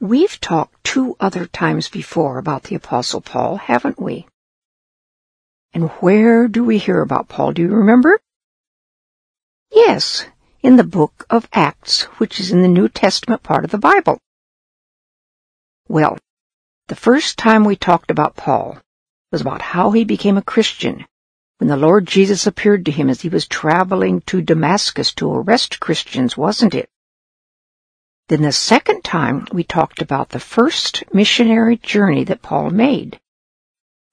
We've talked two other times before about the Apostle Paul, haven't we? And where do we hear about Paul? Do you remember? Yes, in the book of Acts, which is in the New Testament part of the Bible. Well, the first time we talked about Paul was about how he became a Christian when the Lord Jesus appeared to him as he was traveling to Damascus to arrest Christians, wasn't it? Then the second time we talked about the first missionary journey that Paul made.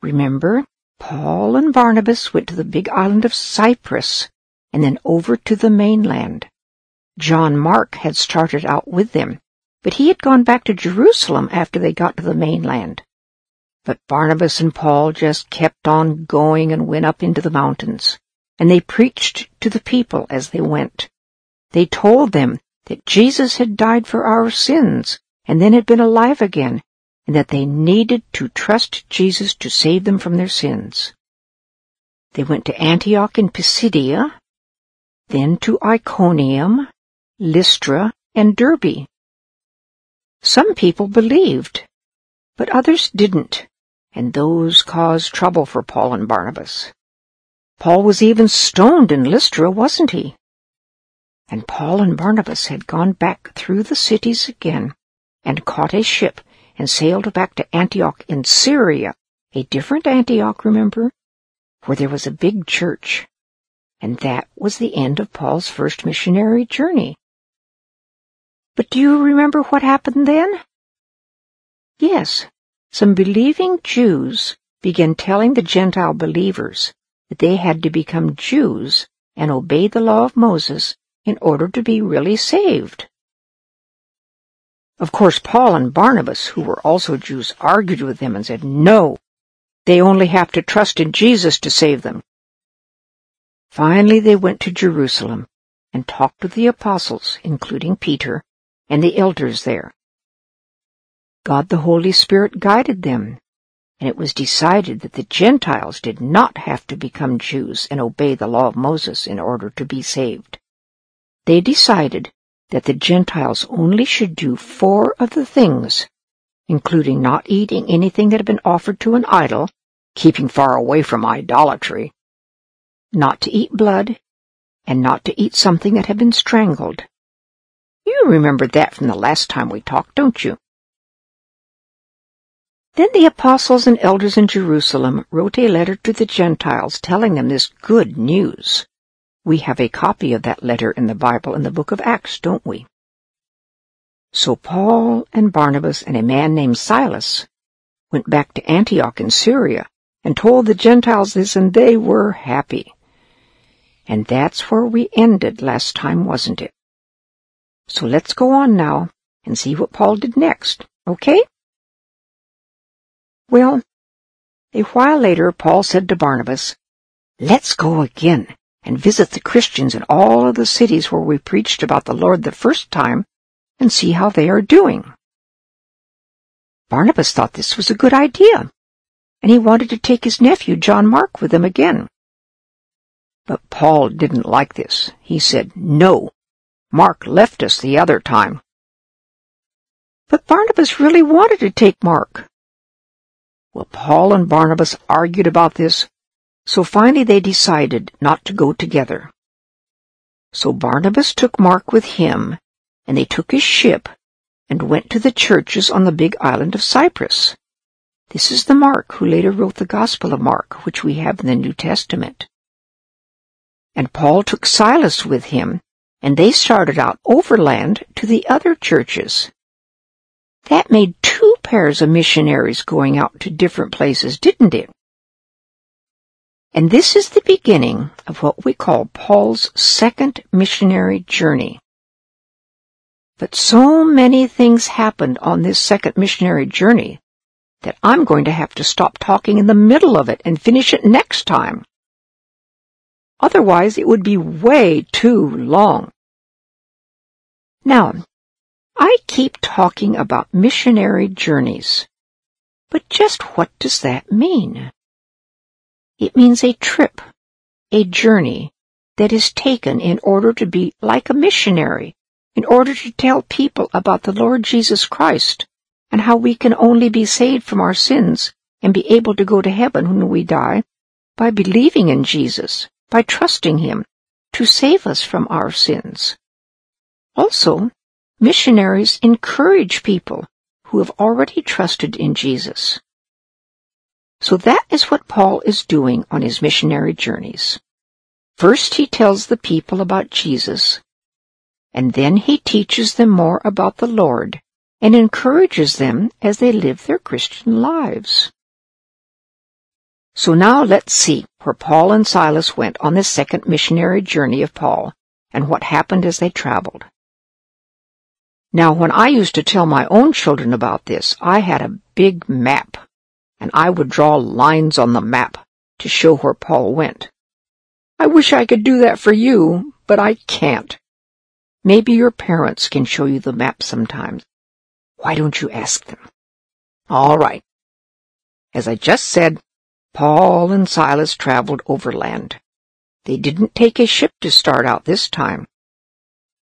Remember, Paul and Barnabas went to the big island of Cyprus and then over to the mainland. John Mark had started out with them, but he had gone back to Jerusalem after they got to the mainland. But Barnabas and Paul just kept on going and went up into the mountains, and they preached to the people as they went. They told them that Jesus had died for our sins and then had been alive again, and that they needed to trust Jesus to save them from their sins. They went to Antioch in Pisidia, then to Iconium, Lystra, and Derbe. Some people believed, but others didn't, and those caused trouble for Paul and Barnabas. Paul was even stoned in Lystra, wasn't he? And Paul and Barnabas had gone back through the cities again and caught a ship and sailed back to Antioch in Syria, a different Antioch, remember, where there was a big church. And that was the end of Paul's first missionary journey. But do you remember what happened then? Yes, some believing Jews began telling the Gentile believers that they had to become Jews and obey the law of Moses in order to be really saved. Of course, Paul and Barnabas, who were also Jews, argued with them and said, no, they only have to trust in Jesus to save them. Finally, they went to Jerusalem and talked with the apostles, including Peter, and the elders there. God the Holy Spirit guided them, and it was decided that the Gentiles did not have to become Jews and obey the law of Moses in order to be saved. They decided that the Gentiles only should do four of the things, including not eating anything that had been offered to an idol, keeping far away from idolatry, not to eat blood, and not to eat something that had been strangled. You remember that from the last time we talked, don't you? Then the apostles and elders in Jerusalem wrote a letter to the Gentiles telling them this good news. We have a copy of that letter in the Bible in the book of Acts, don't we? So Paul and Barnabas and a man named Silas went back to Antioch in Syria and told the Gentiles this, and they were happy. And that's where we ended last time, wasn't it? So let's go on now and see what Paul did next, okay? Well, a while later, Paul said to Barnabas, Let's go again and visit the Christians in all of the cities where we preached about the Lord the first time and see how they are doing. Barnabas thought this was a good idea, and he wanted to take his nephew John Mark with him again. But Paul didn't like this. He said, No, Mark left us the other time. But Barnabas really wanted to take Mark. Well, Paul and Barnabas argued about this so finally they decided not to go together. So Barnabas took Mark with him, and they took his ship and went to the churches on the big island of Cyprus. This is the Mark who later wrote the Gospel of Mark, which we have in the New Testament. And Paul took Silas with him, and they started out overland to the other churches. That made two pairs of missionaries going out to different places, didn't it? And this is the beginning of what we call Paul's second missionary journey. But so many things happened on this second missionary journey that I'm going to have to stop talking in the middle of it and finish it next time. Otherwise, it would be way too long. Now, I keep talking about missionary journeys. But just what does that mean? It means a trip, a journey that is taken in order to be like a missionary, in order to tell people about the Lord Jesus Christ and how we can only be saved from our sins and be able to go to heaven when we die by believing in Jesus, by trusting Him to save us from our sins. Also, missionaries encourage people who have already trusted in Jesus. So that is what Paul is doing on his missionary journeys. First he tells the people about Jesus, and then he teaches them more about the Lord and encourages them as they live their Christian lives. So now let's see where Paul and Silas went on this second missionary journey of Paul and what happened as they traveled. Now, when I used to tell my own children about this, I had a big map and I would draw lines on the map to show where Paul went. I wish I could do that for you, but I can't. Maybe your parents can show you the map sometimes. Why don't you ask them? All right. As I just said, Paul and Silas traveled overland. They didn't take a ship to start out this time.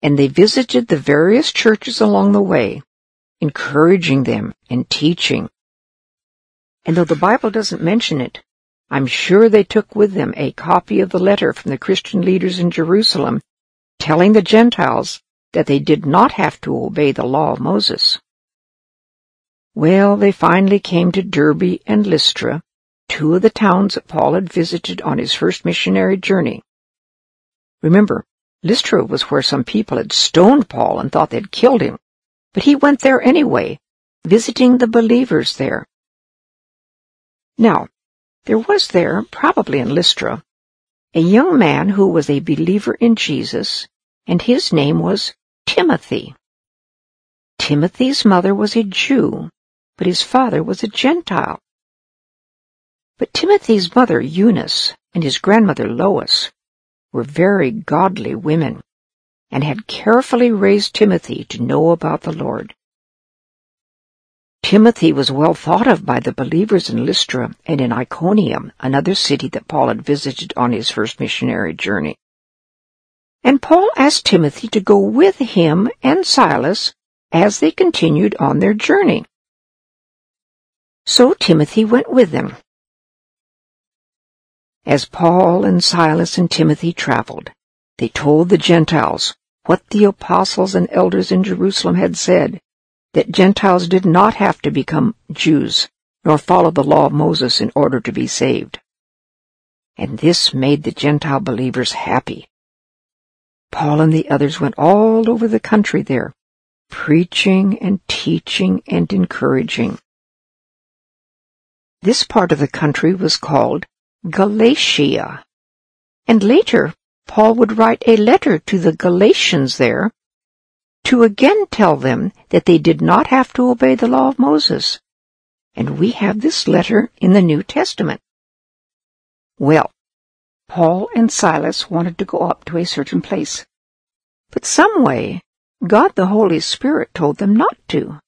And they visited the various churches along the way, encouraging them and teaching and though the Bible doesn't mention it, I'm sure they took with them a copy of the letter from the Christian leaders in Jerusalem telling the Gentiles that they did not have to obey the law of Moses. Well, they finally came to Derbe and Lystra, two of the towns that Paul had visited on his first missionary journey. Remember, Lystra was where some people had stoned Paul and thought they'd killed him, but he went there anyway, visiting the believers there. Now, there was there, probably in Lystra, a young man who was a believer in Jesus, and his name was Timothy. Timothy's mother was a Jew, but his father was a Gentile. But Timothy's mother, Eunice, and his grandmother, Lois, were very godly women, and had carefully raised Timothy to know about the Lord. Timothy was well thought of by the believers in Lystra and in Iconium, another city that Paul had visited on his first missionary journey. And Paul asked Timothy to go with him and Silas as they continued on their journey. So Timothy went with them. As Paul and Silas and Timothy traveled, they told the Gentiles what the apostles and elders in Jerusalem had said that Gentiles did not have to become Jews nor follow the law of Moses in order to be saved. And this made the Gentile believers happy. Paul and the others went all over the country there, preaching and teaching and encouraging. This part of the country was called Galatia. And later, Paul would write a letter to the Galatians there to again tell them that they did not have to obey the law of Moses. And we have this letter in the New Testament. Well, Paul and Silas wanted to go up to a certain place. But some way, God the Holy Spirit told them not to.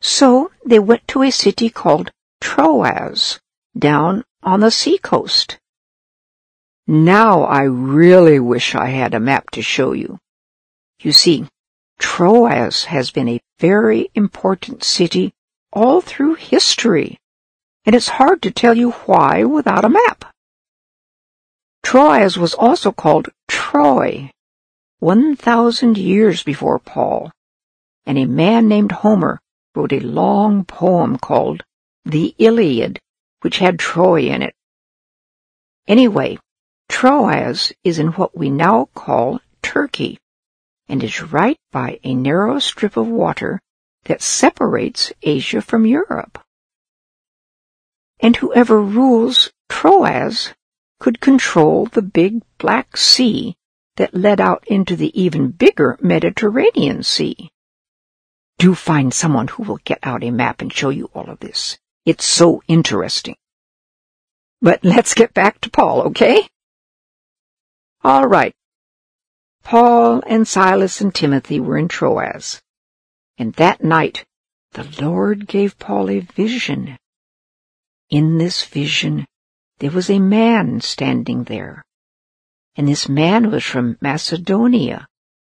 So they went to a city called Troas, down on the seacoast. Now I really wish I had a map to show you. You see, Troas has been a very important city all through history, and it's hard to tell you why without a map. Troas was also called Troy, 1,000 years before Paul, and a man named Homer wrote a long poem called The Iliad, which had Troy in it. Anyway, Troas is in what we now call Turkey and is right by a narrow strip of water that separates Asia from Europe. And whoever rules Troas could control the big Black Sea that led out into the even bigger Mediterranean Sea. Do find someone who will get out a map and show you all of this. It's so interesting. But let's get back to Paul, okay? All right. Paul and Silas and Timothy were in Troas. And that night the Lord gave Paul a vision. In this vision there was a man standing there. And this man was from Macedonia,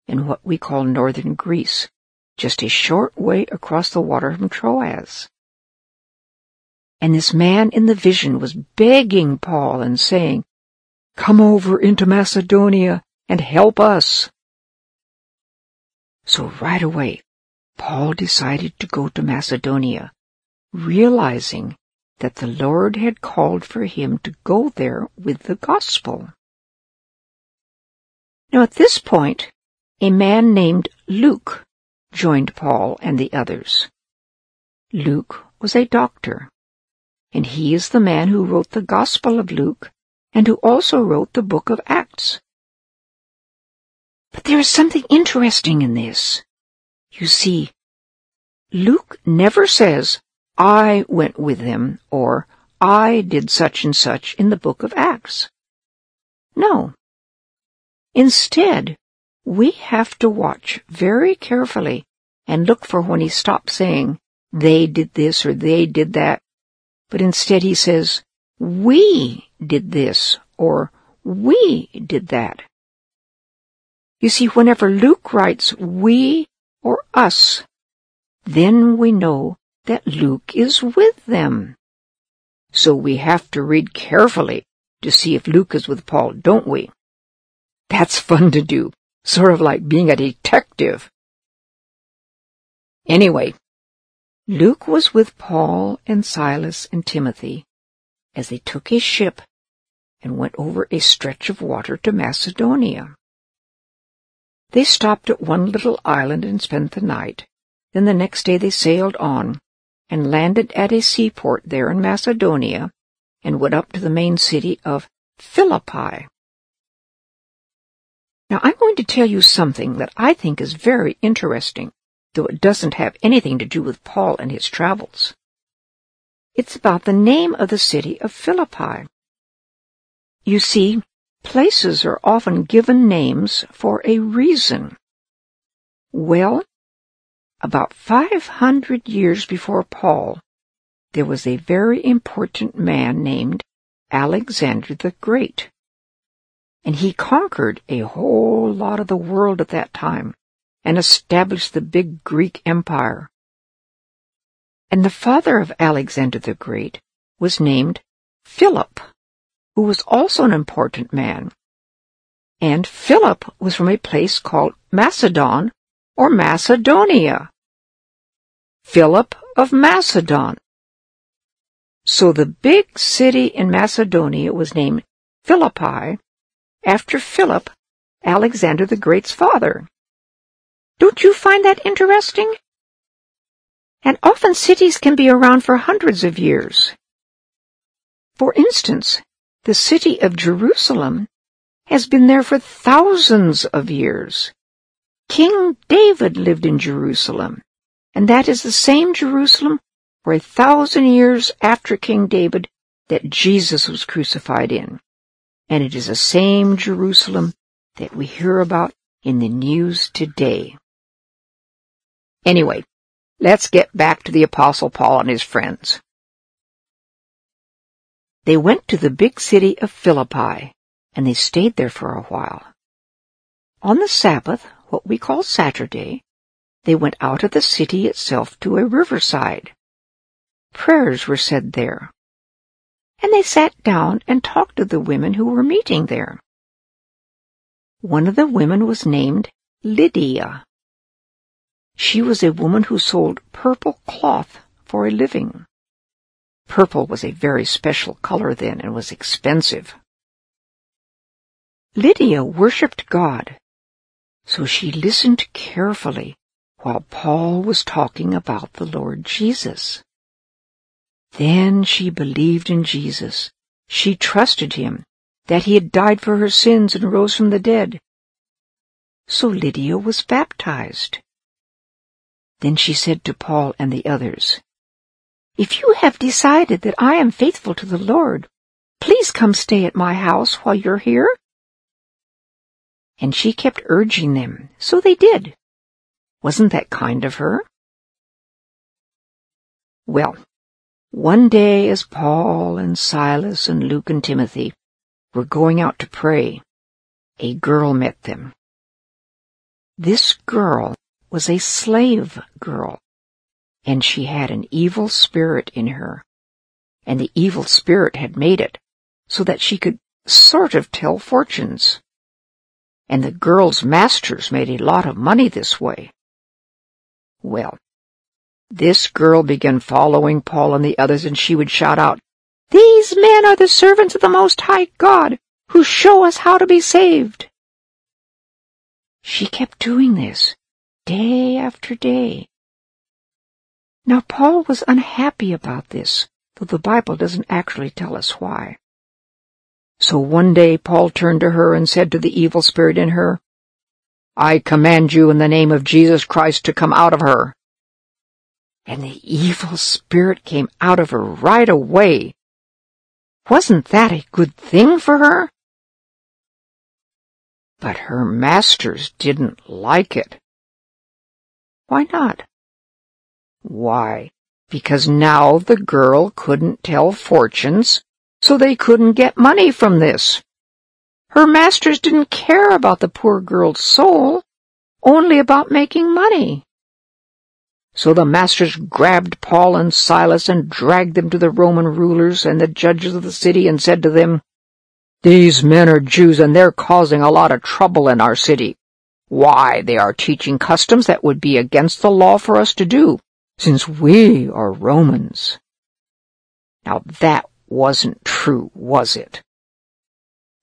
in what we call northern Greece, just a short way across the water from Troas. And this man in the vision was begging Paul and saying, Come over into Macedonia and help us. So right away, Paul decided to go to Macedonia, realizing that the Lord had called for him to go there with the gospel. Now at this point, a man named Luke joined Paul and the others. Luke was a doctor, and he is the man who wrote the Gospel of Luke and who also wrote the book of Acts. But there is something interesting in this. You see, Luke never says, I went with them, or I did such and such in the book of Acts. No. Instead, we have to watch very carefully and look for when he stops saying, they did this or they did that, but instead he says, we did this or we did that. You see, whenever Luke writes we or us, then we know that Luke is with them. So we have to read carefully to see if Luke is with Paul, don't we? That's fun to do, sort of like being a detective. Anyway, Luke was with Paul and Silas and Timothy as they took a ship and went over a stretch of water to Macedonia. They stopped at one little island and spent the night. Then the next day they sailed on and landed at a seaport there in Macedonia and went up to the main city of Philippi. Now I'm going to tell you something that I think is very interesting, though it doesn't have anything to do with Paul and his travels. It's about the name of the city of Philippi. You see, places are often given names for a reason. Well, about 500 years before Paul, there was a very important man named Alexander the Great. And he conquered a whole lot of the world at that time and established the big Greek Empire. And the father of Alexander the Great was named Philip, who was also an important man. And Philip was from a place called Macedon or Macedonia. Philip of Macedon. So the big city in Macedonia was named Philippi after Philip, Alexander the Great's father. Don't you find that interesting? And often cities can be around for hundreds of years. For instance, the city of Jerusalem has been there for thousands of years. King David lived in Jerusalem, and that is the same Jerusalem for a thousand years after King David that Jesus was crucified in. And it is the same Jerusalem that we hear about in the news today. Anyway, let's get back to the Apostle Paul and his friends. They went to the big city of Philippi, and they stayed there for a while. On the Sabbath, what we call Saturday, they went out of the city itself to a riverside. Prayers were said there, and they sat down and talked to the women who were meeting there. One of the women was named Lydia. She was a woman who sold purple cloth for a living. Purple was a very special color then and was expensive. Lydia worshipped God, so she listened carefully while Paul was talking about the Lord Jesus. Then she believed in Jesus. She trusted him, that he had died for her sins and rose from the dead. So Lydia was baptized. Then she said to Paul and the others, If you have decided that I am faithful to the Lord, please come stay at my house while you're here. And she kept urging them, so they did. Wasn't that kind of her? Well, one day as Paul and Silas and Luke and Timothy were going out to pray, a girl met them. This girl was a slave girl, and she had an evil spirit in her, and the evil spirit had made it so that she could sort of tell fortunes. And the girl's masters made a lot of money this way. Well, this girl began following Paul and the others, and she would shout out, These men are the servants of the Most High God, who show us how to be saved. She kept doing this, day after day. Now Paul was unhappy about this, though the Bible doesn't actually tell us why. So one day Paul turned to her and said to the evil spirit in her, I command you in the name of Jesus Christ to come out of her. And the evil spirit came out of her right away. Wasn't that a good thing for her? But her masters didn't like it. Why not? Why, because now the girl couldn't tell fortunes, so they couldn't get money from this. Her masters didn't care about the poor girl's soul, only about making money. So the masters grabbed Paul and Silas and dragged them to the Roman rulers and the judges of the city and said to them, These men are Jews and they're causing a lot of trouble in our city. Why, they are teaching customs that would be against the law for us to do, since we are Romans. Now that wasn't true, was it?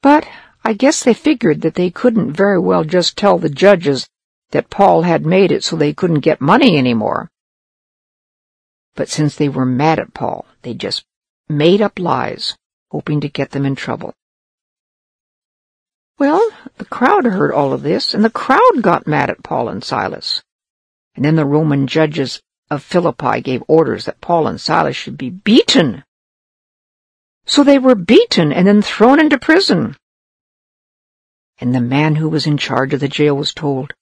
But I guess they figured that they couldn't very well just tell the judges that Paul had made it so they couldn't get money anymore. But since they were mad at Paul, they just made up lies, hoping to get them in trouble. Well, the crowd heard all of this, and the crowd got mad at Paul and Silas. And then the Roman judges of Philippi gave orders that Paul and Silas should be beaten so they were beaten and then thrown into prison. And the man who was in charge of the jail was told,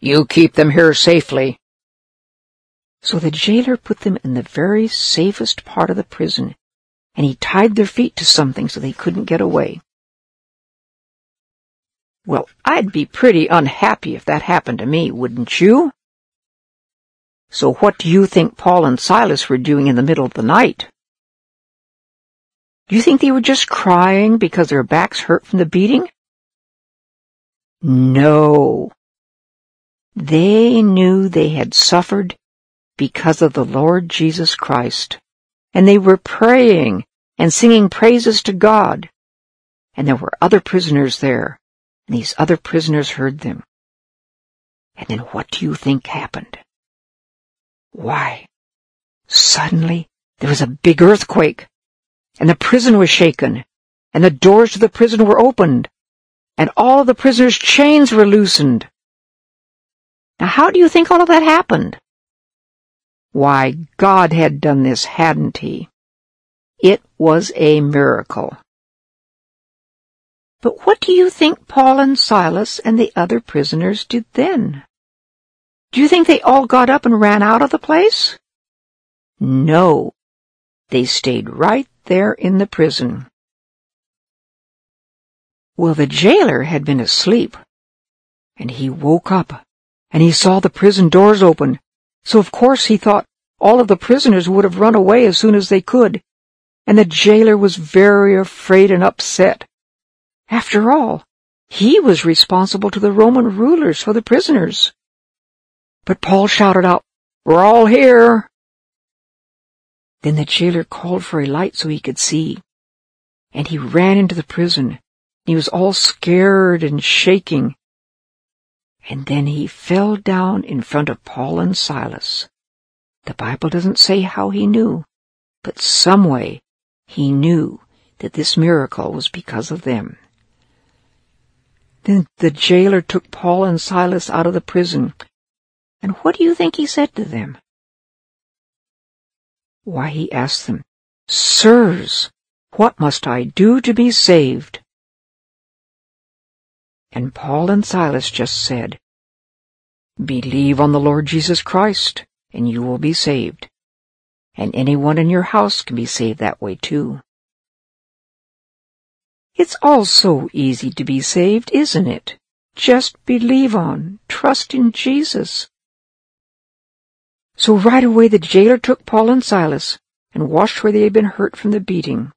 You keep them here safely. So the jailer put them in the very safest part of the prison, and he tied their feet to something so they couldn't get away. Well, I'd be pretty unhappy if that happened to me, wouldn't you? So what do you think Paul and Silas were doing in the middle of the night? Do you think they were just crying because their backs hurt from the beating? No. They knew they had suffered because of the Lord Jesus Christ, and they were praying and singing praises to God. And there were other prisoners there, and these other prisoners heard them. And then what do you think happened? Why, suddenly there was a big earthquake and the prison was shaken, and the doors to the prison were opened, and all the prisoners' chains were loosened. Now how do you think all of that happened? Why, God had done this, hadn't he? It was a miracle. But what do you think Paul and Silas and the other prisoners did then? Do you think they all got up and ran out of the place? No. They stayed right there in the prison. Well, the jailer had been asleep, and he woke up, and he saw the prison doors open, so of course he thought all of the prisoners would have run away as soon as they could, and the jailer was very afraid and upset. After all, he was responsible to the Roman rulers for the prisoners. But Paul shouted out, We're all here! Then the jailer called for a light so he could see, and he ran into the prison. He was all scared and shaking. And then he fell down in front of Paul and Silas. The Bible doesn't say how he knew, but some way he knew that this miracle was because of them. Then the jailer took Paul and Silas out of the prison, and what do you think he said to them? Why, he asked them, Sirs, what must I do to be saved? And Paul and Silas just said, Believe on the Lord Jesus Christ, and you will be saved. And anyone in your house can be saved that way too. It's all so easy to be saved, isn't it? Just believe on, trust in Jesus. So right away the jailer took Paul and Silas and washed where they had been hurt from the beating.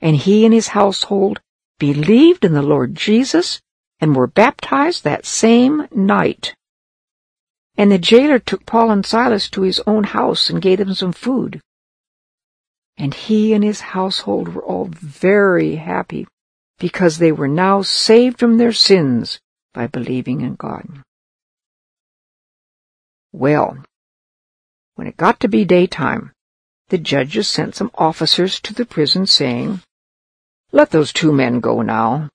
And he and his household believed in the Lord Jesus and were baptized that same night. And the jailer took Paul and Silas to his own house and gave them some food. And he and his household were all very happy because they were now saved from their sins by believing in God. Well, when it got to be daytime, the judges sent some officers to the prison saying, Let those two men go now.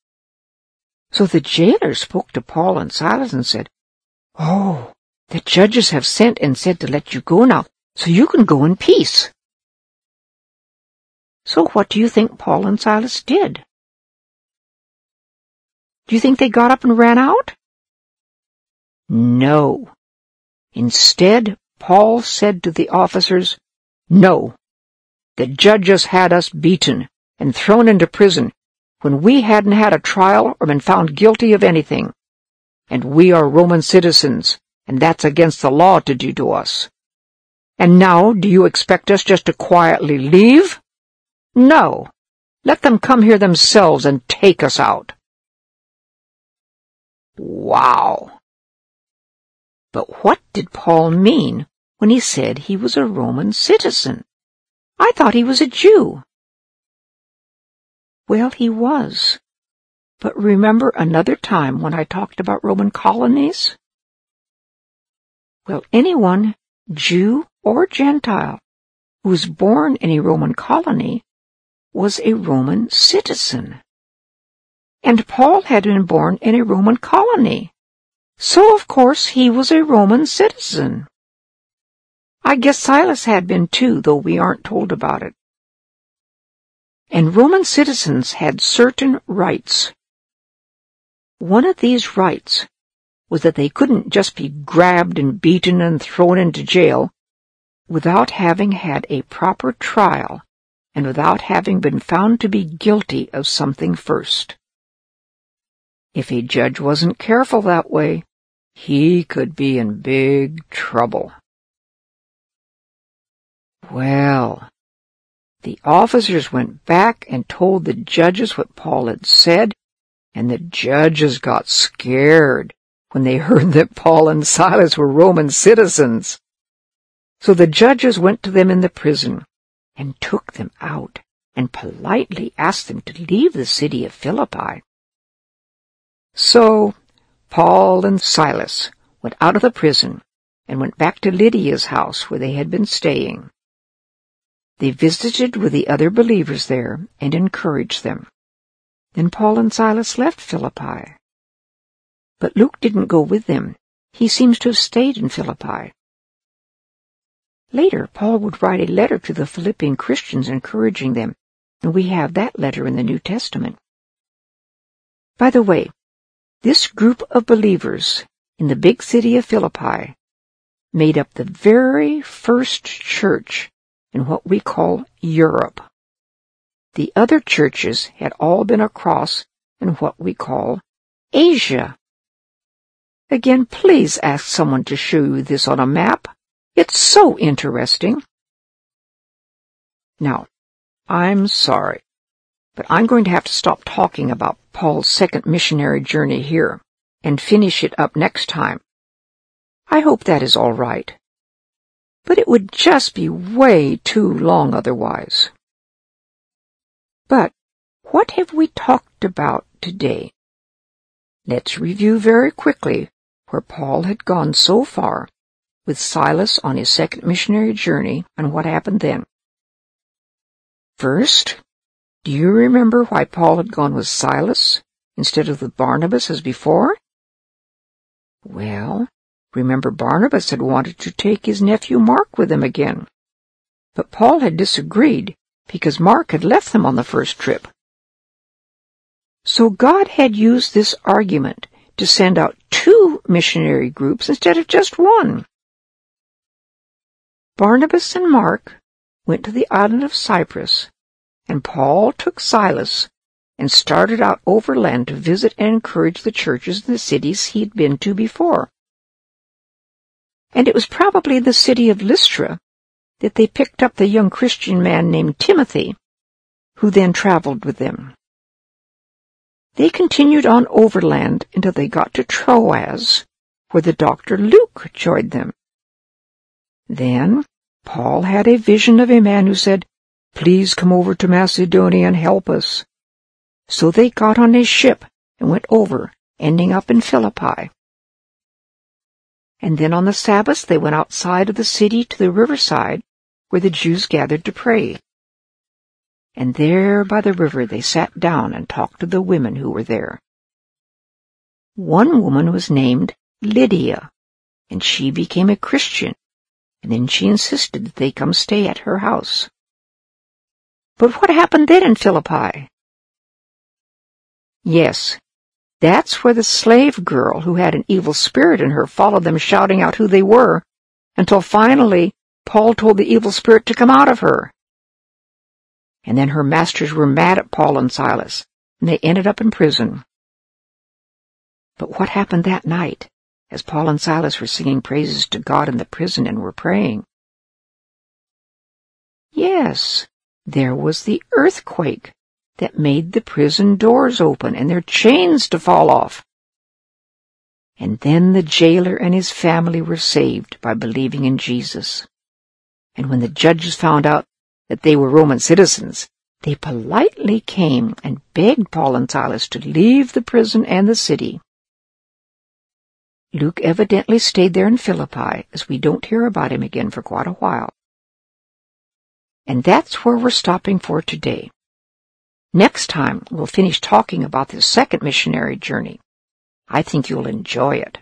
So the jailer spoke to Paul and Silas and said, Oh, the judges have sent and said to let you go now, so you can go in peace. So what do you think Paul and Silas did? Do you think they got up and ran out? No. Instead, Paul said to the officers, No, the judges had us beaten and thrown into prison when we hadn't had a trial or been found guilty of anything. And we are Roman citizens, and that's against the law to do to us. And now, do you expect us just to quietly leave? No. Let them come here themselves and take us out. Wow. But what did Paul mean when he said he was a Roman citizen. I thought he was a Jew. Well, he was. But remember another time when I talked about Roman colonies? Well, anyone, Jew or Gentile, who was born in a Roman colony was a Roman citizen. And Paul had been born in a Roman colony. So, of course, he was a Roman citizen. I guess Silas had been too, though we aren't told about it. And Roman citizens had certain rights. One of these rights was that they couldn't just be grabbed and beaten and thrown into jail without having had a proper trial and without having been found to be guilty of something first. If a judge wasn't careful that way, he could be in big trouble. Well, the officers went back and told the judges what Paul had said, and the judges got scared when they heard that Paul and Silas were Roman citizens. So the judges went to them in the prison and took them out and politely asked them to leave the city of Philippi. So Paul and Silas went out of the prison and went back to Lydia's house where they had been staying. They visited with the other believers there and encouraged them. Then Paul and Silas left Philippi. But Luke didn't go with them. He seems to have stayed in Philippi. Later, Paul would write a letter to the Philippian Christians encouraging them, and we have that letter in the New Testament. By the way, this group of believers in the big city of Philippi made up the very first church in what we call Europe. The other churches had all been across in what we call Asia. Again, please ask someone to show you this on a map. It's so interesting. Now, I'm sorry, but I'm going to have to stop talking about Paul's second missionary journey here and finish it up next time. I hope that is all right but it would just be way too long otherwise. But what have we talked about today? Let's review very quickly where Paul had gone so far with Silas on his second missionary journey and what happened then. First, do you remember why Paul had gone with Silas instead of with Barnabas as before? Well, Remember Barnabas had wanted to take his nephew Mark with him again. But Paul had disagreed because Mark had left them on the first trip. So God had used this argument to send out two missionary groups instead of just one. Barnabas and Mark went to the island of Cyprus, and Paul took Silas and started out overland to visit and encourage the churches in the cities he'd been to before. And it was probably the city of Lystra that they picked up the young Christian man named Timothy, who then traveled with them. They continued on overland until they got to Troas, where the doctor Luke joined them. Then Paul had a vision of a man who said, Please come over to Macedonia and help us. So they got on a ship and went over, ending up in Philippi. And then on the Sabbath they went outside of the city to the riverside where the Jews gathered to pray. And there by the river they sat down and talked to the women who were there. One woman was named Lydia, and she became a Christian, and then she insisted that they come stay at her house. But what happened then in Philippi? Yes, that's where the slave girl who had an evil spirit in her followed them shouting out who they were, until finally Paul told the evil spirit to come out of her. And then her masters were mad at Paul and Silas, and they ended up in prison. But what happened that night, as Paul and Silas were singing praises to God in the prison and were praying? Yes, there was the earthquake that made the prison doors open and their chains to fall off. And then the jailer and his family were saved by believing in Jesus. And when the judges found out that they were Roman citizens, they politely came and begged Paul and Silas to leave the prison and the city. Luke evidently stayed there in Philippi, as we don't hear about him again for quite a while. And that's where we're stopping for today. Next time, we'll finish talking about this second missionary journey. I think you'll enjoy it.